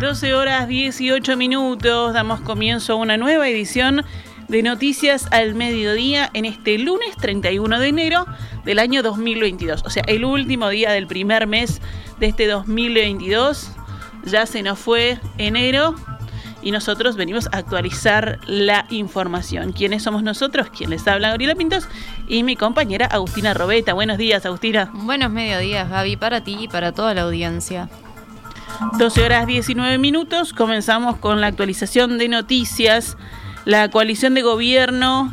12 horas 18 minutos, damos comienzo a una nueva edición de Noticias al Mediodía en este lunes 31 de enero del año 2022. O sea, el último día del primer mes de este 2022. Ya se nos fue enero y nosotros venimos a actualizar la información. ¿Quiénes somos nosotros? ¿Quién les habla? Gabriela Pintos y mi compañera Agustina Robeta. Buenos días, Agustina. Buenos mediodías, Gaby, para ti y para toda la audiencia. 12 horas 19 minutos, comenzamos con la actualización de noticias. La coalición de gobierno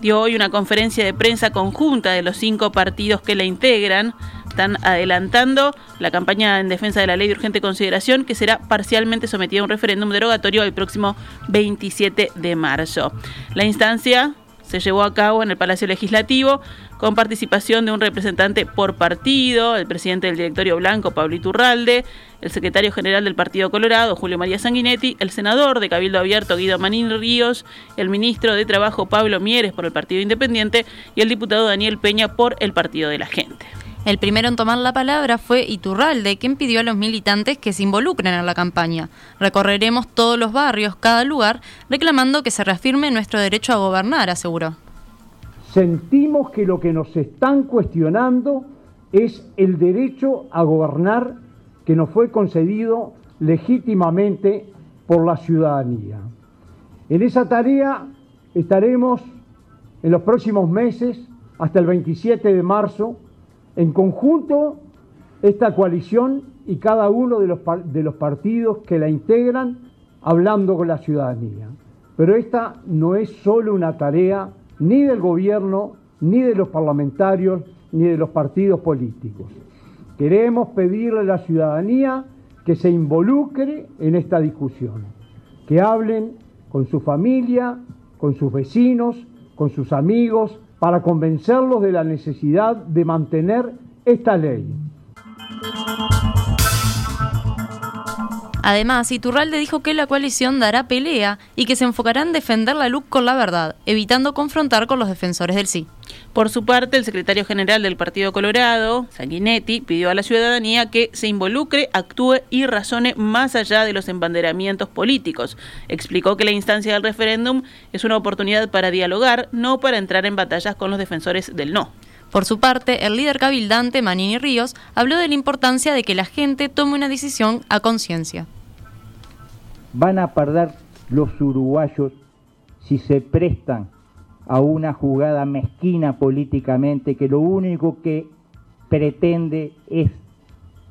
dio hoy una conferencia de prensa conjunta de los cinco partidos que la integran. Están adelantando la campaña en defensa de la ley de urgente consideración que será parcialmente sometida a un referéndum derogatorio el próximo 27 de marzo. La instancia se llevó a cabo en el Palacio Legislativo con participación de un representante por partido, el presidente del directorio blanco, Pablo Iturralde, el secretario general del Partido Colorado, Julio María Sanguinetti, el senador de Cabildo Abierto, Guido Manín Ríos, el ministro de Trabajo, Pablo Mieres, por el Partido Independiente, y el diputado Daniel Peña por el Partido de la Gente. El primero en tomar la palabra fue Iturralde, quien pidió a los militantes que se involucren en la campaña. Recorreremos todos los barrios, cada lugar, reclamando que se reafirme nuestro derecho a gobernar, aseguró. Sentimos que lo que nos están cuestionando es el derecho a gobernar que nos fue concedido legítimamente por la ciudadanía. En esa tarea estaremos en los próximos meses, hasta el 27 de marzo, en conjunto, esta coalición y cada uno de los, de los partidos que la integran, hablando con la ciudadanía. Pero esta no es solo una tarea ni del gobierno, ni de los parlamentarios, ni de los partidos políticos. Queremos pedirle a la ciudadanía que se involucre en esta discusión, que hablen con su familia, con sus vecinos, con sus amigos, para convencerlos de la necesidad de mantener esta ley. Además, Iturralde dijo que la coalición dará pelea y que se enfocará en defender la luz con la verdad, evitando confrontar con los defensores del sí. Por su parte, el secretario general del Partido Colorado, Sanguinetti, pidió a la ciudadanía que se involucre, actúe y razone más allá de los embanderamientos políticos. Explicó que la instancia del referéndum es una oportunidad para dialogar, no para entrar en batallas con los defensores del no. Por su parte, el líder cabildante, Manini Ríos, habló de la importancia de que la gente tome una decisión a conciencia. Van a perder los uruguayos si se prestan a una jugada mezquina políticamente que lo único que pretende es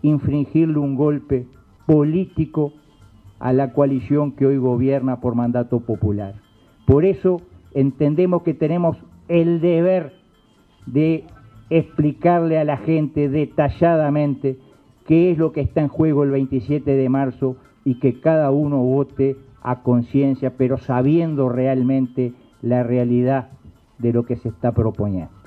infringirle un golpe político a la coalición que hoy gobierna por mandato popular. Por eso entendemos que tenemos el deber de explicarle a la gente detalladamente qué es lo que está en juego el 27 de marzo y que cada uno vote a conciencia, pero sabiendo realmente la realidad de lo que se está proponiendo.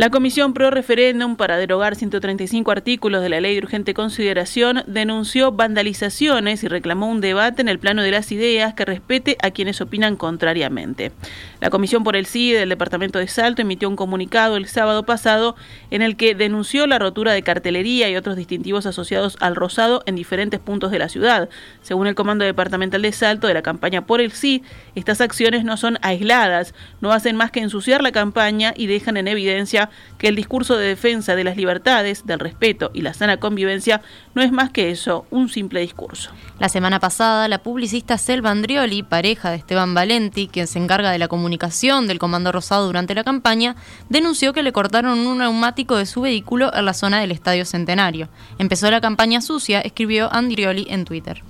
La Comisión Pro Referéndum para derogar 135 artículos de la Ley de Urgente Consideración denunció vandalizaciones y reclamó un debate en el plano de las ideas que respete a quienes opinan contrariamente. La Comisión por el Sí del Departamento de Salto emitió un comunicado el sábado pasado en el que denunció la rotura de cartelería y otros distintivos asociados al rosado en diferentes puntos de la ciudad. Según el Comando Departamental de Salto de la campaña por el Sí, estas acciones no son aisladas, no hacen más que ensuciar la campaña y dejan en evidencia que el discurso de defensa de las libertades, del respeto y la sana convivencia no es más que eso, un simple discurso. La semana pasada, la publicista Selva Andrioli, pareja de Esteban Valenti, quien se encarga de la comunicación del Comando Rosado durante la campaña, denunció que le cortaron un neumático de su vehículo en la zona del Estadio Centenario. Empezó la campaña sucia, escribió Andrioli en Twitter.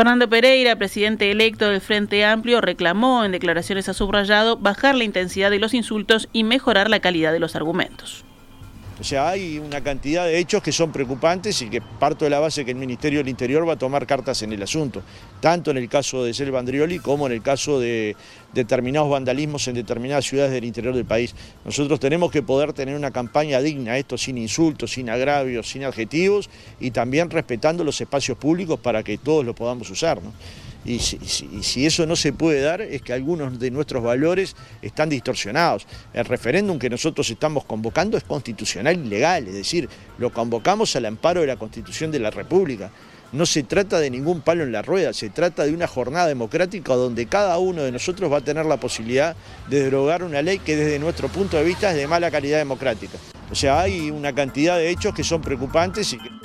Fernando Pereira, presidente electo del Frente Amplio, reclamó en declaraciones a subrayado bajar la intensidad de los insultos y mejorar la calidad de los argumentos. O sea, hay una cantidad de hechos que son preocupantes y que parto de la base que el Ministerio del Interior va a tomar cartas en el asunto, tanto en el caso de Selva Andrioli como en el caso de determinados vandalismos en determinadas ciudades del interior del país. Nosotros tenemos que poder tener una campaña digna, esto sin insultos, sin agravios, sin adjetivos y también respetando los espacios públicos para que todos lo podamos usar. Y si, eso no se puede dar es que algunos de nuestros valores están distorsionados. El referéndum que nosotros estamos convocando es constitucional y legal, es decir, lo convocamos al amparo de la Constitución de la República. No se trata de ningún palo en la rueda, se trata de una jornada democrática donde cada uno de nosotros va a tener la posibilidad de derogar una ley que desde nuestro punto de vista es de mala calidad democrática. O sea, hay una cantidad de hechos que son preocupantes y que...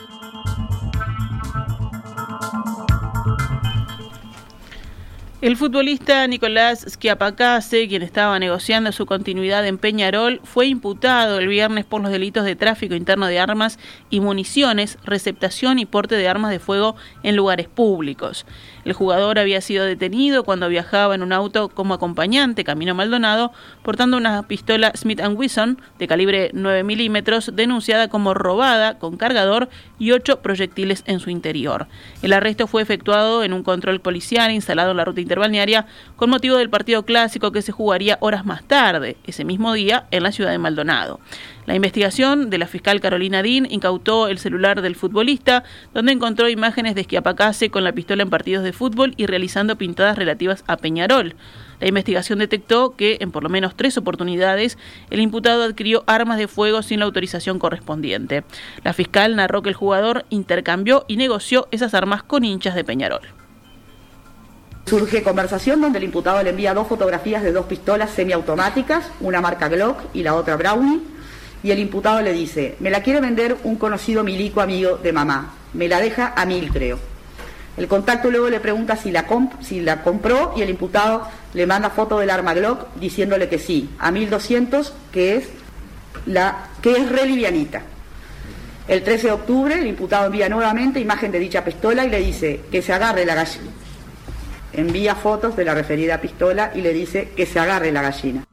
El futbolista Nicolás Schiapacase, quien estaba negociando su continuidad en Peñarol, fue imputado el viernes por los delitos de tráfico interno de armas y municiones, receptación y porte de armas de fuego en lugares públicos. El jugador había sido detenido cuando viajaba en un auto como acompañante camino Maldonado, portando una pistola Smith Wesson de calibre 9 milímetros, denunciada como robada con cargador y ocho proyectiles en su interior. El arresto fue efectuado en un control policial instalado en la ruta interbalnearia con motivo del partido clásico que se jugaría horas más tarde, ese mismo día, en la ciudad de Maldonado. La investigación de la fiscal Carolina Dean incautó el celular del futbolista, donde encontró imágenes de Esquiapacase con la pistola en partidos de fútbol y realizando pintadas relativas a Peñarol. La investigación detectó que, en por lo menos tres oportunidades, el imputado adquirió armas de fuego sin la autorización correspondiente. La fiscal narró que el jugador intercambió y negoció esas armas con hinchas de Peñarol. Surge conversación donde el imputado le envía dos fotografías de dos pistolas semiautomáticas, una marca Glock y la otra Brownie, y el imputado le dice, me la quiere vender un conocido milico amigo de mamá, me la deja a mil creo. El contacto luego le pregunta si la, compró y el imputado le manda foto del arma Glock diciéndole que sí, a 1200, que es, la, que es re livianita. El 13 de octubre el imputado envía nuevamente imagen de dicha pistola y le dice que se agarre la gallina. Envía fotos de la referida pistola y le dice que se agarre la gallina.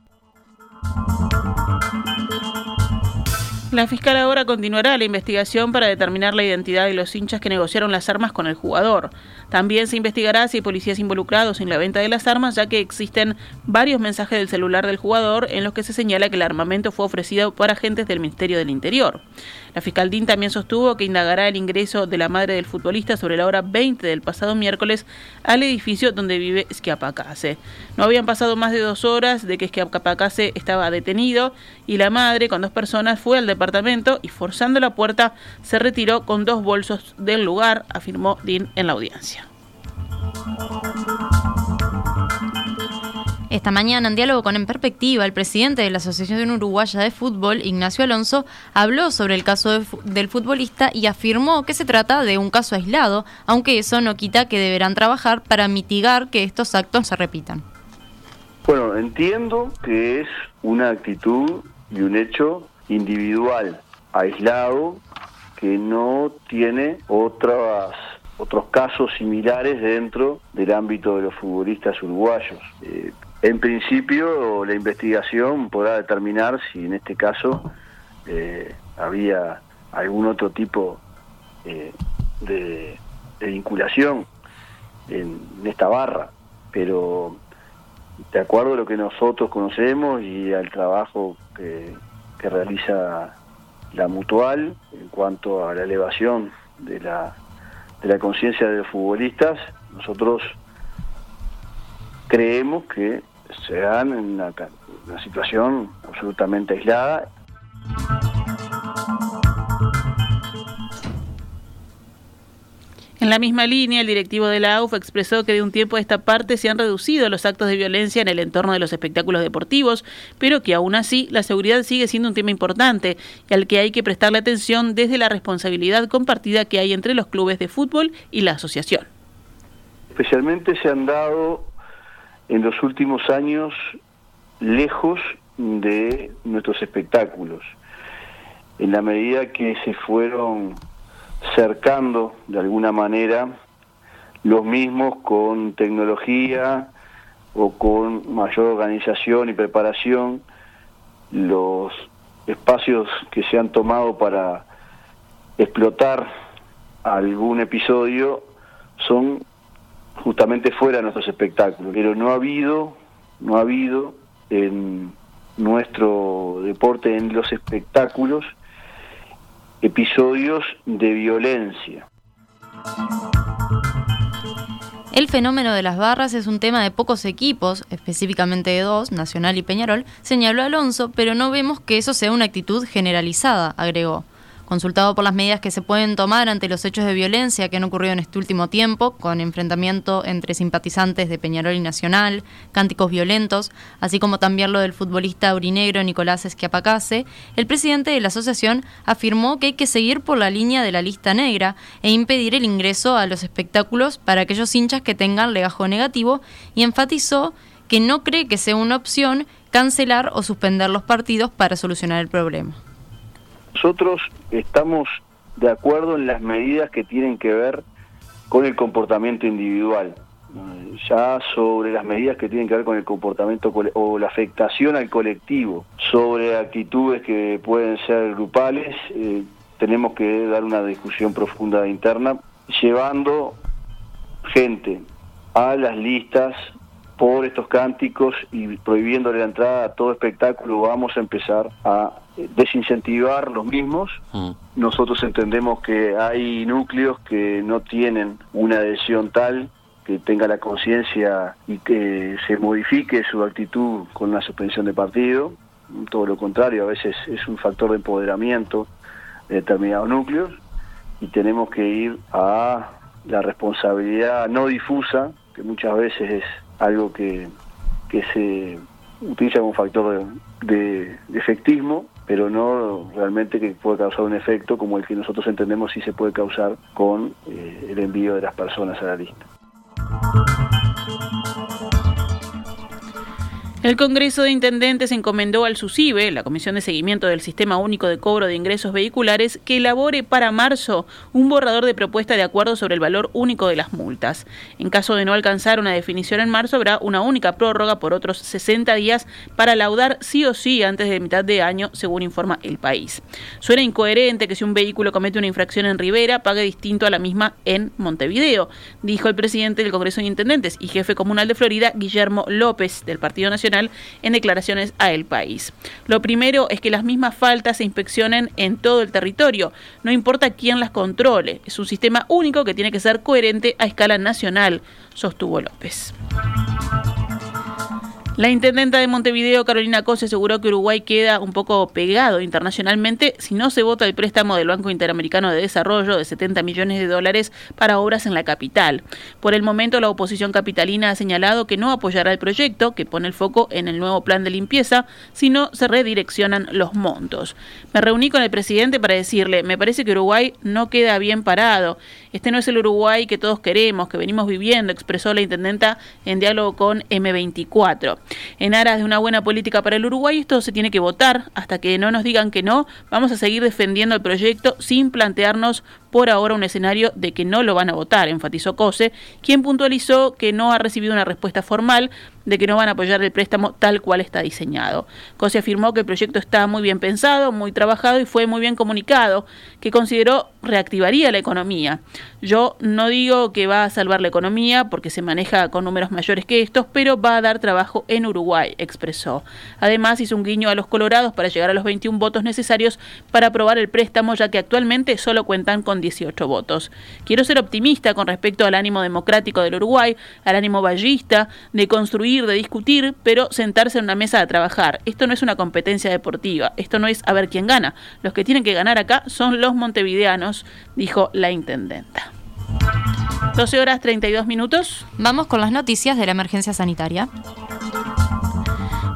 La fiscal ahora continuará la investigación para determinar la identidad de los hinchas que negociaron las armas con el jugador. También se investigará si hay policías involucrados en la venta de las armas, ya que existen varios mensajes del celular del jugador en los que se señala que el armamento fue ofrecido por agentes del Ministerio del Interior. La fiscal DIN también sostuvo que indagará el ingreso de la madre del futbolista sobre la hora 20 del pasado miércoles al edificio donde vive Schiapacase. No habían pasado más de dos horas de que Schiapacase estaba detenido y la madre con dos personas fue al departamento y forzando la puerta se retiró con dos bolsos del lugar, afirmó DIN en la audiencia. Esta mañana, en diálogo con En Perspectiva, el presidente de la Asociación Uruguaya de Fútbol, Ignacio Alonso, habló sobre el caso del futbolista y afirmó que se trata de un caso aislado, aunque eso no quita que deberán trabajar para mitigar que estos actos se repitan. Bueno, entiendo que es una actitud y un hecho individual, aislado, que no tiene otras otros casos similares dentro del ámbito de los futbolistas uruguayos. Eh, en principio, la investigación podrá determinar si en este caso eh, había algún otro tipo eh, de, vinculación en, esta barra, pero de acuerdo a lo que nosotros conocemos y al trabajo que, que realiza la mutual en cuanto a la elevación de la, de la conciencia de los futbolistas, nosotros creemos que se dan en una, situación absolutamente aislada. En la misma línea, el directivo de la AUF expresó que de un tiempo a esta parte se han reducido los actos de violencia en el entorno de los espectáculos deportivos, pero que aún así la seguridad sigue siendo un tema importante y al que hay que prestarle atención desde la responsabilidad compartida que hay entre los clubes de fútbol y la asociación. Especialmente se han dado en los últimos años lejos de nuestros espectáculos. En la medida que se fueron cercando de alguna manera los mismos con tecnología o con mayor organización y preparación, los espacios que se han tomado para explotar algún episodio son justamente fuera de nuestros espectáculos. Pero no ha habido, no ha habido en nuestro deporte, en los espectáculos, episodios de violencia. El fenómeno de las barras es un tema de pocos equipos, específicamente de dos, Nacional y Peñarol, señaló Alonso, pero no vemos que eso sea una actitud generalizada, agregó. Consultado por las medidas que se pueden tomar ante los hechos de violencia que han ocurrido en este último tiempo, con enfrentamiento entre simpatizantes de Peñarol y Nacional, cánticos violentos, así como también lo del futbolista aurinegro Nicolás Esquiapacase, el presidente de la asociación afirmó que hay que seguir por la línea de la lista negra e impedir el ingreso a los espectáculos para aquellos hinchas que tengan legajo negativo y enfatizó que no cree que sea una opción cancelar o suspender los partidos para solucionar el problema. Nosotros estamos de acuerdo en las medidas que tienen que ver con el comportamiento individual. Ya sobre las medidas que tienen que ver con el comportamiento o la afectación al colectivo, sobre actitudes que pueden ser grupales, eh, tenemos que dar una discusión profunda interna, llevando gente a las listas por estos cánticos y prohibiéndole la entrada a todo espectáculo, vamos a empezar a desincentivar los mismos. Mm. Nosotros entendemos que hay núcleos que no tienen una adhesión tal que tenga la conciencia y que se modifique su actitud con la suspensión de partido. Todo lo contrario, a veces es un factor de empoderamiento de determinados núcleos y tenemos que ir a la responsabilidad no difusa, que muchas veces es algo que, que se utiliza como factor de, efectismo, pero no realmente que puede causar un efecto como el que nosotros entendemos si se puede causar con eh, el envío de las personas a la lista. El Congreso de Intendentes encomendó al SUSIBE, la Comisión de Seguimiento del Sistema Único de Cobro de Ingresos Vehiculares, que elabore para marzo un borrador de propuesta de acuerdo sobre el valor único de las multas. En caso de no alcanzar una definición en marzo, habrá una única prórroga por otros 60 días para laudar sí o sí antes de mitad de año, según informa el país. Suena incoherente que si un vehículo comete una infracción en Rivera, pague distinto a la misma en Montevideo, dijo el presidente del Congreso de Intendentes y jefe comunal de Florida, Guillermo López, del Partido En declaraciones a El País. Lo primero es que las mismas faltas se inspeccionen en todo el territorio, no importa quién las controle. Es un sistema único que tiene que ser coherente a escala nacional, sostuvo López. La intendenta de Montevideo, Carolina Cose, aseguró que Uruguay queda un poco pegado internacionalmente si no se vota el préstamo del Banco Interamericano de Desarrollo de 70 millones de dólares para obras en la capital. Por el momento, la oposición capitalina ha señalado que no apoyará el proyecto, que pone el foco en el nuevo plan de limpieza, sino se redireccionan los montos. Me reuní con el presidente para decirle, me parece que Uruguay no queda bien parado. Este no es el Uruguay que todos queremos, que venimos viviendo, expresó la intendenta en diálogo con M24. En aras de una buena política para el Uruguay, esto se tiene que votar. Hasta que no nos digan que no, vamos a seguir defendiendo el proyecto sin plantearnos por ahora un escenario de que no lo van a votar, enfatizó Cose, quien puntualizó que no ha recibido una respuesta formal de que no van a apoyar el préstamo tal cual está diseñado. Cose afirmó que el proyecto está muy bien pensado, muy trabajado y fue muy bien comunicado, que consideró reactivaría la economía. Yo no digo que va a salvar la economía porque se maneja con números mayores que estos, pero va a dar trabajo en Uruguay, expresó. Además hizo un guiño a los colorados para llegar a los 21 votos necesarios para aprobar el préstamo, ya que actualmente solo cuentan con 18 votos. Quiero ser optimista con respecto al ánimo democrático del Uruguay, al ánimo ballista, de construir, de discutir, pero sentarse en una mesa a trabajar. Esto no es una competencia deportiva, esto no es a ver quién gana. Los que tienen que ganar acá son los montevideanos, dijo la intendenta. 12 horas 32 minutos. Vamos con las noticias de la emergencia sanitaria.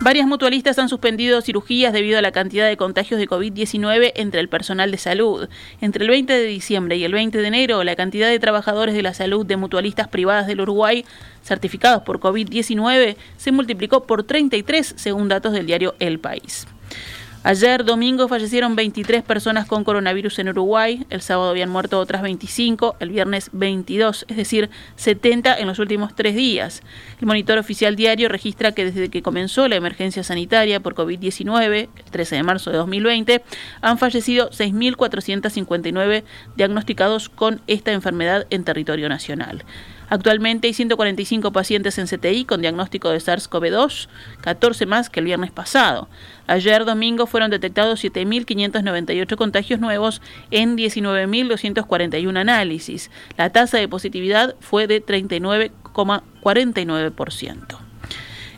Varias mutualistas han suspendido cirugías debido a la cantidad de contagios de COVID-19 entre el personal de salud. Entre el 20 de diciembre y el 20 de enero, la cantidad de trabajadores de la salud de mutualistas privadas del Uruguay certificados por COVID-19 se multiplicó por 33, según datos del diario El País. Ayer domingo fallecieron 23 personas con coronavirus en Uruguay, el sábado habían muerto otras 25, el viernes 22, es decir, 70 en los últimos tres días. El monitor oficial diario registra que desde que comenzó la emergencia sanitaria por COVID-19, el 13 de marzo de 2020, han fallecido 6.459 diagnosticados con esta enfermedad en territorio nacional. Actualmente hay 145 pacientes en CTI con diagnóstico de SARS-CoV-2, 14 más que el viernes pasado. Ayer domingo fueron detectados 7.598 contagios nuevos en 19.241 análisis. La tasa de positividad fue de 39,49%.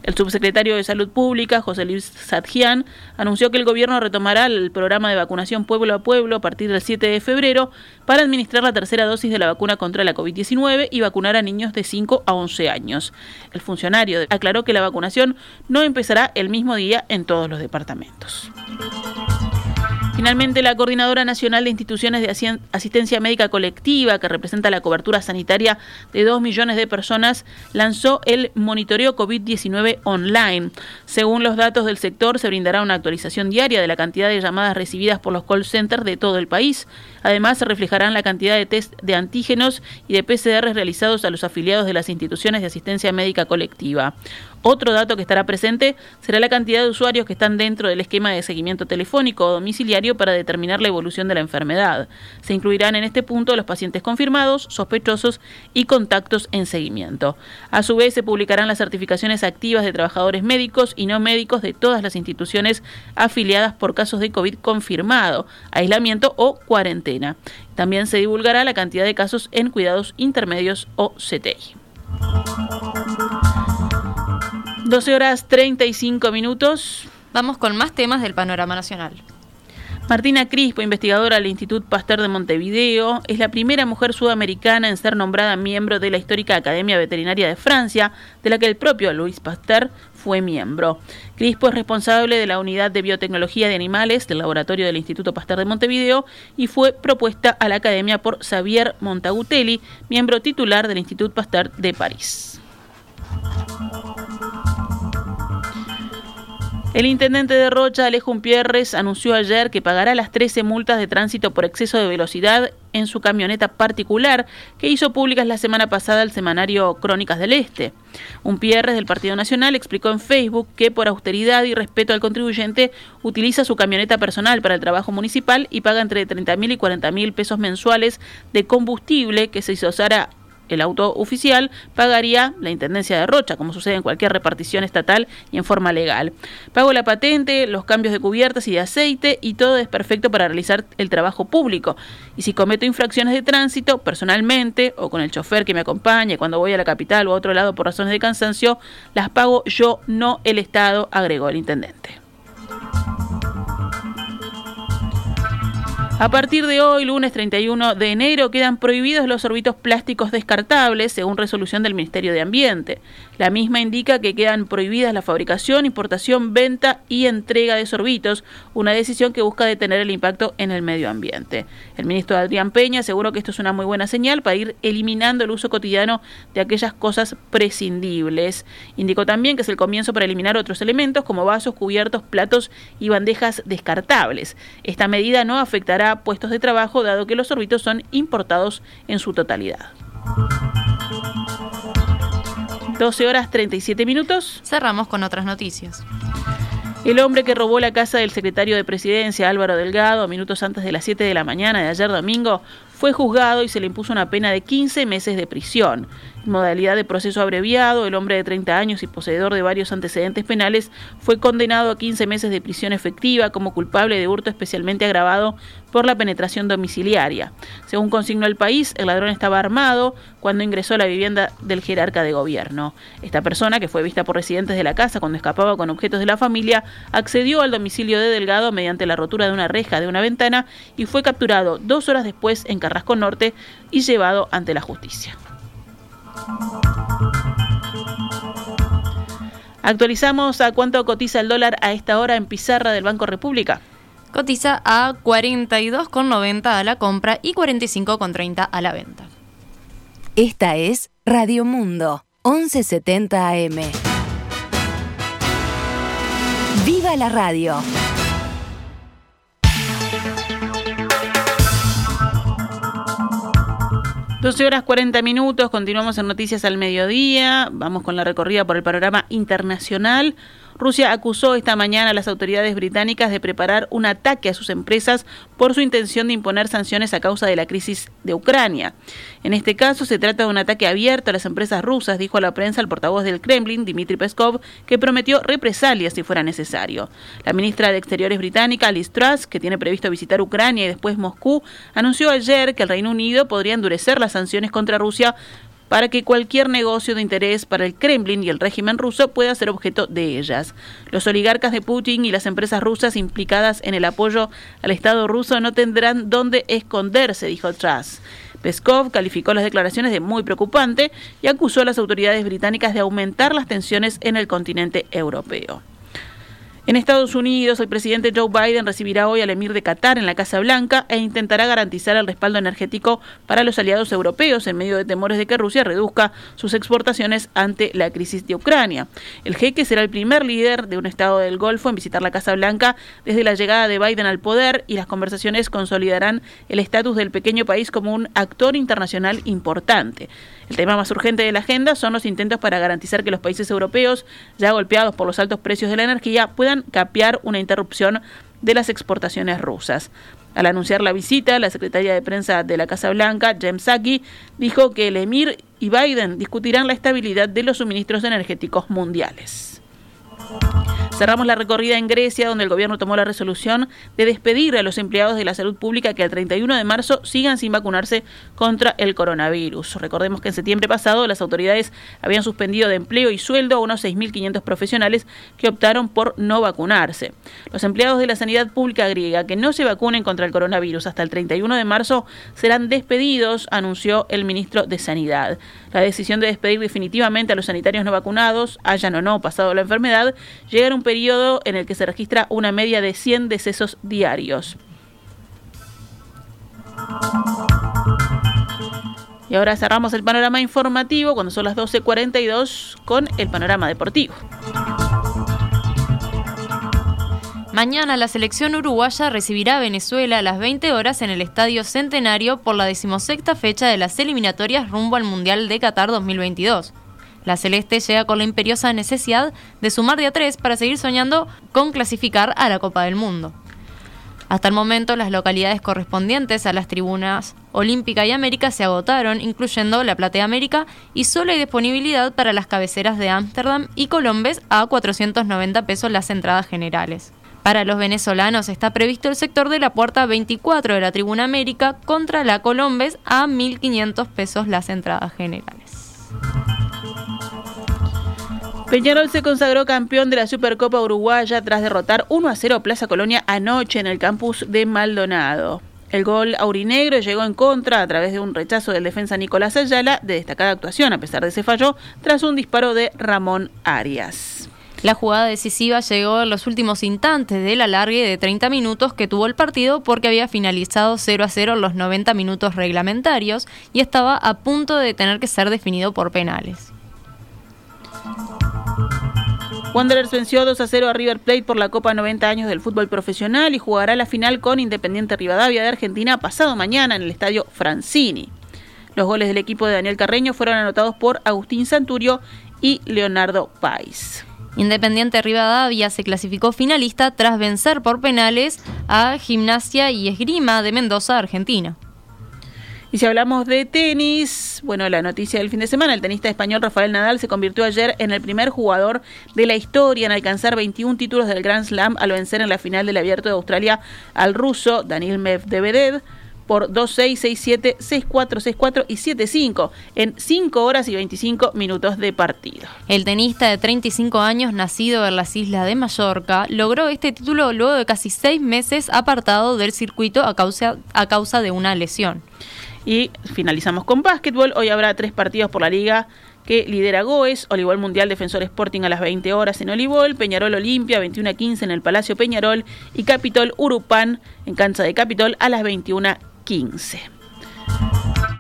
El subsecretario de Salud Pública, José Luis Sadjian, anunció que el gobierno retomará el programa de vacunación pueblo a pueblo a partir del 7 de febrero para administrar la tercera dosis de la vacuna contra la COVID-19 y vacunar a niños de 5 a 11 años. El funcionario aclaró que la vacunación no empezará el mismo día en todos los departamentos. Finalmente, la Coordinadora Nacional de Instituciones de Asistencia Médica Colectiva, que representa la cobertura sanitaria de 2 millones de personas, lanzó el monitoreo COVID-19 online. Según los datos del sector, se brindará una actualización diaria de la cantidad de llamadas recibidas por los call centers de todo el país. Además, se reflejarán la cantidad de test de antígenos y de PCR realizados a los afiliados de las instituciones de asistencia médica colectiva. Otro dato que estará presente será la cantidad de usuarios que están dentro del esquema de seguimiento telefónico o domiciliario para determinar la evolución de la enfermedad. Se incluirán en este punto los pacientes confirmados, sospechosos y contactos en seguimiento. A su vez, se publicarán las certificaciones activas de trabajadores médicos y no médicos de todas las instituciones afiliadas por casos de COVID confirmado, aislamiento o cuarentena. También se divulgará la cantidad de casos en cuidados intermedios o CTI. 12 horas 35 minutos. Vamos con más temas del panorama nacional. Martina Crispo, investigadora del Instituto Pasteur de Montevideo, es la primera mujer sudamericana en ser nombrada miembro de la histórica Academia Veterinaria de Francia, de la que el propio Louis Pasteur fue miembro. Crispo es responsable de la Unidad de Biotecnología de Animales del Laboratorio del Instituto Pasteur de Montevideo y fue propuesta a la Academia por Xavier Montagutelli, miembro titular del Instituto Pasteur de París. El intendente de Rocha, Alejo Pierres, anunció ayer que pagará las 13 multas de tránsito por exceso de velocidad en su camioneta particular que hizo públicas la semana pasada el semanario Crónicas del Este. Un Pierres del Partido Nacional explicó en Facebook que por austeridad y respeto al contribuyente utiliza su camioneta personal para el trabajo municipal y paga entre 30 mil y 40 mil pesos mensuales de combustible que se el auto oficial pagaría la Intendencia de Rocha, como sucede en cualquier repartición estatal y en forma legal. Pago la patente, los cambios de cubiertas y de aceite y todo es perfecto para realizar el trabajo público. Y si cometo infracciones de tránsito, personalmente o con el chofer que me acompañe cuando voy a la capital o a otro lado por razones de cansancio, las pago yo, no el Estado, agregó el intendente. A partir de hoy, lunes 31 de enero, quedan prohibidos los sorbitos plásticos descartables, según resolución del Ministerio de Ambiente. La misma indica que quedan prohibidas la fabricación, importación, venta y entrega de sorbitos, una decisión que busca detener el impacto en el medio ambiente. El ministro Adrián Peña aseguró que esto es una muy buena señal para ir eliminando el uso cotidiano de aquellas cosas prescindibles. Indicó también que es el comienzo para eliminar otros elementos como vasos, cubiertos, platos y bandejas descartables. Esta medida no afectará puestos de trabajo dado que los sorbitos son importados en su totalidad. 12 horas 37 minutos. Cerramos con otras noticias. El hombre que robó la casa del secretario de Presidencia, Álvaro Delgado, minutos antes de las 7 de la mañana de ayer domingo, fue juzgado y se le impuso una pena de 15 meses de prisión. Modalidad de proceso abreviado, el hombre de 30 años y poseedor de varios antecedentes penales fue condenado a 15 meses de prisión efectiva como culpable de hurto especialmente agravado por la penetración domiciliaria. Según consignó el país, el ladrón estaba armado cuando ingresó a la vivienda del jerarca de gobierno. Esta persona, que fue vista por residentes de la casa cuando escapaba con objetos de la familia, accedió al domicilio de Delgado mediante la rotura de una reja de una ventana y fue capturado dos horas después en Carrasco Norte y llevado ante la justicia. Actualizamos a cuánto cotiza el dólar a esta hora en pizarra del Banco República. Cotiza a 42,90 a la compra y 45,30 a la venta. Esta es Radio Mundo, 1170 AM. ¡Viva la radio! 12 horas 40 minutos, continuamos en Noticias al Mediodía, vamos con la recorrida por el panorama internacional. Rusia acusó esta mañana a las autoridades británicas de preparar un ataque a sus empresas por su intención de imponer sanciones a causa de la crisis de Ucrania. En este caso se trata de un ataque abierto a las empresas rusas, dijo a la prensa el portavoz del Kremlin, Dmitry Peskov, que prometió represalias si fuera necesario. La ministra de Exteriores británica, Liz Truss, que tiene previsto visitar Ucrania y después Moscú, anunció ayer que el Reino Unido podría endurecer las sanciones contra Rusia para que cualquier negocio de interés para el Kremlin y el régimen ruso pueda ser objeto de ellas. Los oligarcas de Putin y las empresas rusas implicadas en el apoyo al Estado ruso no tendrán dónde esconderse, dijo Truss. Peskov calificó las declaraciones de muy preocupante y acusó a las autoridades británicas de aumentar las tensiones en el continente europeo. En Estados Unidos, el presidente Joe Biden recibirá hoy al emir de Qatar en la Casa Blanca e intentará garantizar el respaldo energético para los aliados europeos en medio de temores de que Rusia reduzca sus exportaciones ante la crisis de Ucrania. El jeque será el primer líder de un estado del Golfo en visitar la Casa Blanca desde la llegada de Biden al poder y las conversaciones consolidarán el estatus del pequeño país como un actor internacional importante. El tema más urgente de la agenda son los intentos para garantizar que los países europeos, ya golpeados por los altos precios de la energía, puedan capear una interrupción de las exportaciones rusas. Al anunciar la visita, la secretaria de prensa de la Casa Blanca, James Saki, dijo que el emir y Biden discutirán la estabilidad de los suministros energéticos mundiales. Cerramos la recorrida en Grecia, donde el gobierno tomó la resolución de despedir a los empleados de la salud pública que al 31 de marzo sigan sin vacunarse contra el coronavirus. Recordemos que en septiembre pasado las autoridades habían suspendido de empleo y sueldo a unos 6.500 profesionales que optaron por no vacunarse. Los empleados de la sanidad pública griega que no se vacunen contra el coronavirus hasta el 31 de marzo serán despedidos, anunció el ministro de Sanidad. La decisión de despedir definitivamente a los sanitarios no vacunados, hayan o no pasado la enfermedad, llega en un periodo en el que se registra una media de 100 decesos diarios. Y ahora cerramos el panorama informativo cuando son las 12.42 con el panorama deportivo. Mañana la selección uruguaya recibirá a Venezuela a las 20 horas en el Estadio Centenario por la decimosexta fecha de las eliminatorias rumbo al Mundial de Qatar 2022. La Celeste llega con la imperiosa necesidad de sumar de a tres para seguir soñando con clasificar a la Copa del Mundo. Hasta el momento, las localidades correspondientes a las tribunas Olímpica y América se agotaron, incluyendo la Platea América, y solo hay disponibilidad para las cabeceras de Ámsterdam y Colombes a 490 pesos las entradas generales. Para los venezolanos está previsto el sector de la puerta 24 de la Tribuna América contra la Colombes a 1.500 pesos las entradas generales. Peñarol se consagró campeón de la Supercopa Uruguaya tras derrotar 1 a 0 Plaza Colonia anoche en el campus de Maldonado. El gol aurinegro llegó en contra a través de un rechazo del defensa Nicolás Ayala de destacada actuación a pesar de ese fallo tras un disparo de Ramón Arias. La jugada decisiva llegó en los últimos instantes del alargue de 30 minutos que tuvo el partido porque había finalizado 0 a 0 los 90 minutos reglamentarios y estaba a punto de tener que ser definido por penales. Wanderers venció 2 a 0 a River Plate por la Copa 90 años del fútbol profesional y jugará la final con Independiente Rivadavia de Argentina pasado mañana en el estadio Francini. Los goles del equipo de Daniel Carreño fueron anotados por Agustín Santurio y Leonardo Pais. Independiente Rivadavia se clasificó finalista tras vencer por penales a Gimnasia y Esgrima de Mendoza, Argentina. Y si hablamos de tenis, bueno, la noticia del fin de semana, el tenista español Rafael Nadal se convirtió ayer en el primer jugador de la historia en alcanzar 21 títulos del Grand Slam al vencer en la final del Abierto de Australia al ruso Daniel Medvedev por 2-6, 6-7, 6-4, 6-4 y 7-5 en 5 horas y 25 minutos de partido. El tenista de 35 años, nacido en las islas de Mallorca, logró este título luego de casi 6 meses apartado del circuito a causa, a causa de una lesión. Y finalizamos con básquetbol. Hoy habrá tres partidos por la liga que lidera Goes, Olivol Mundial Defensor Sporting a las 20 horas en Olivol, Peñarol Olimpia 21 a 15 en el Palacio Peñarol y Capitol Urupán en cancha de Capitol a las 21 15.